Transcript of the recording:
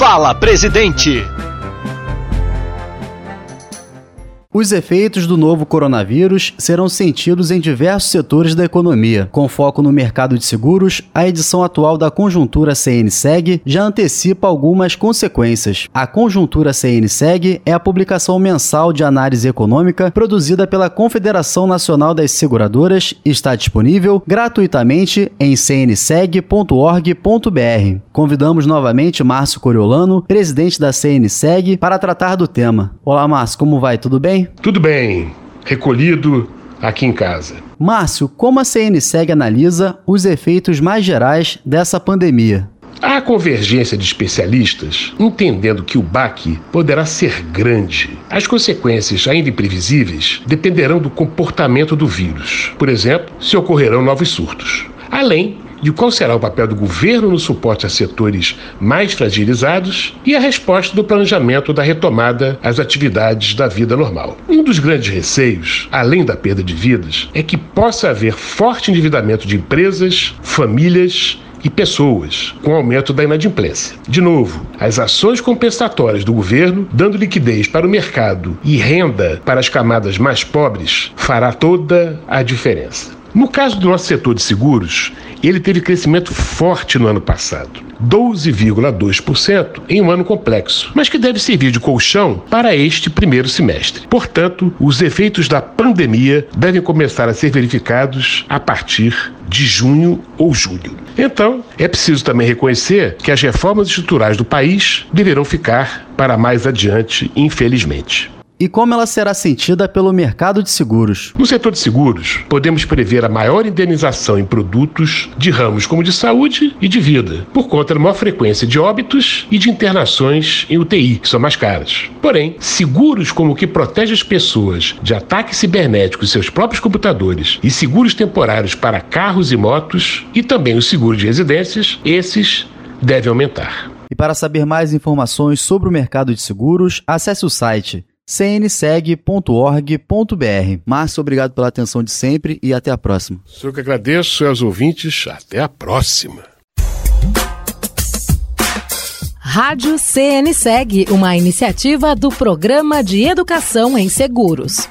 Fala, presidente! Os efeitos do novo coronavírus serão sentidos em diversos setores da economia. Com foco no mercado de seguros, a edição atual da Conjuntura CNSEG já antecipa algumas consequências. A Conjuntura CNSEG é a publicação mensal de análise econômica produzida pela Confederação Nacional das Seguradoras e está disponível gratuitamente em cnseg.org.br. Convidamos novamente Márcio Coriolano, presidente da CNSEG, para tratar do tema. Olá, Márcio, como vai? Tudo bem? Tudo bem, recolhido aqui em casa. Márcio, como a CNSEG analisa os efeitos mais gerais dessa pandemia? Há convergência de especialistas entendendo que o baque poderá ser grande. As consequências, ainda imprevisíveis, dependerão do comportamento do vírus. Por exemplo, se ocorrerão novos surtos. Além de qual será o papel do governo no suporte a setores mais fragilizados e a resposta do planejamento da retomada às atividades da vida normal. Um dos grandes receios, além da perda de vidas, é que possa haver forte endividamento de empresas, famílias e pessoas, com aumento da inadimplência. De novo, as ações compensatórias do governo, dando liquidez para o mercado e renda para as camadas mais pobres, fará toda a diferença. No caso do nosso setor de seguros, ele teve crescimento forte no ano passado, 12,2% em um ano complexo, mas que deve servir de colchão para este primeiro semestre. Portanto, os efeitos da pandemia devem começar a ser verificados a partir de junho ou julho. Então, é preciso também reconhecer que as reformas estruturais do país deverão ficar para mais adiante, infelizmente e como ela será sentida pelo mercado de seguros. No setor de seguros, podemos prever a maior indenização em produtos de ramos como de saúde e de vida, por conta da maior frequência de óbitos e de internações em UTI, que são mais caras. Porém, seguros como o que protege as pessoas de ataques cibernéticos em seus próprios computadores e seguros temporários para carros e motos e também os seguros de residências, esses devem aumentar. E para saber mais informações sobre o mercado de seguros, acesse o site cnseg.org.br. Márcio, obrigado pela atenção de sempre e até a próxima. Sou que agradeço aos ouvintes. Até a próxima. Rádio CNSeg, uma iniciativa do Programa de Educação em Seguros.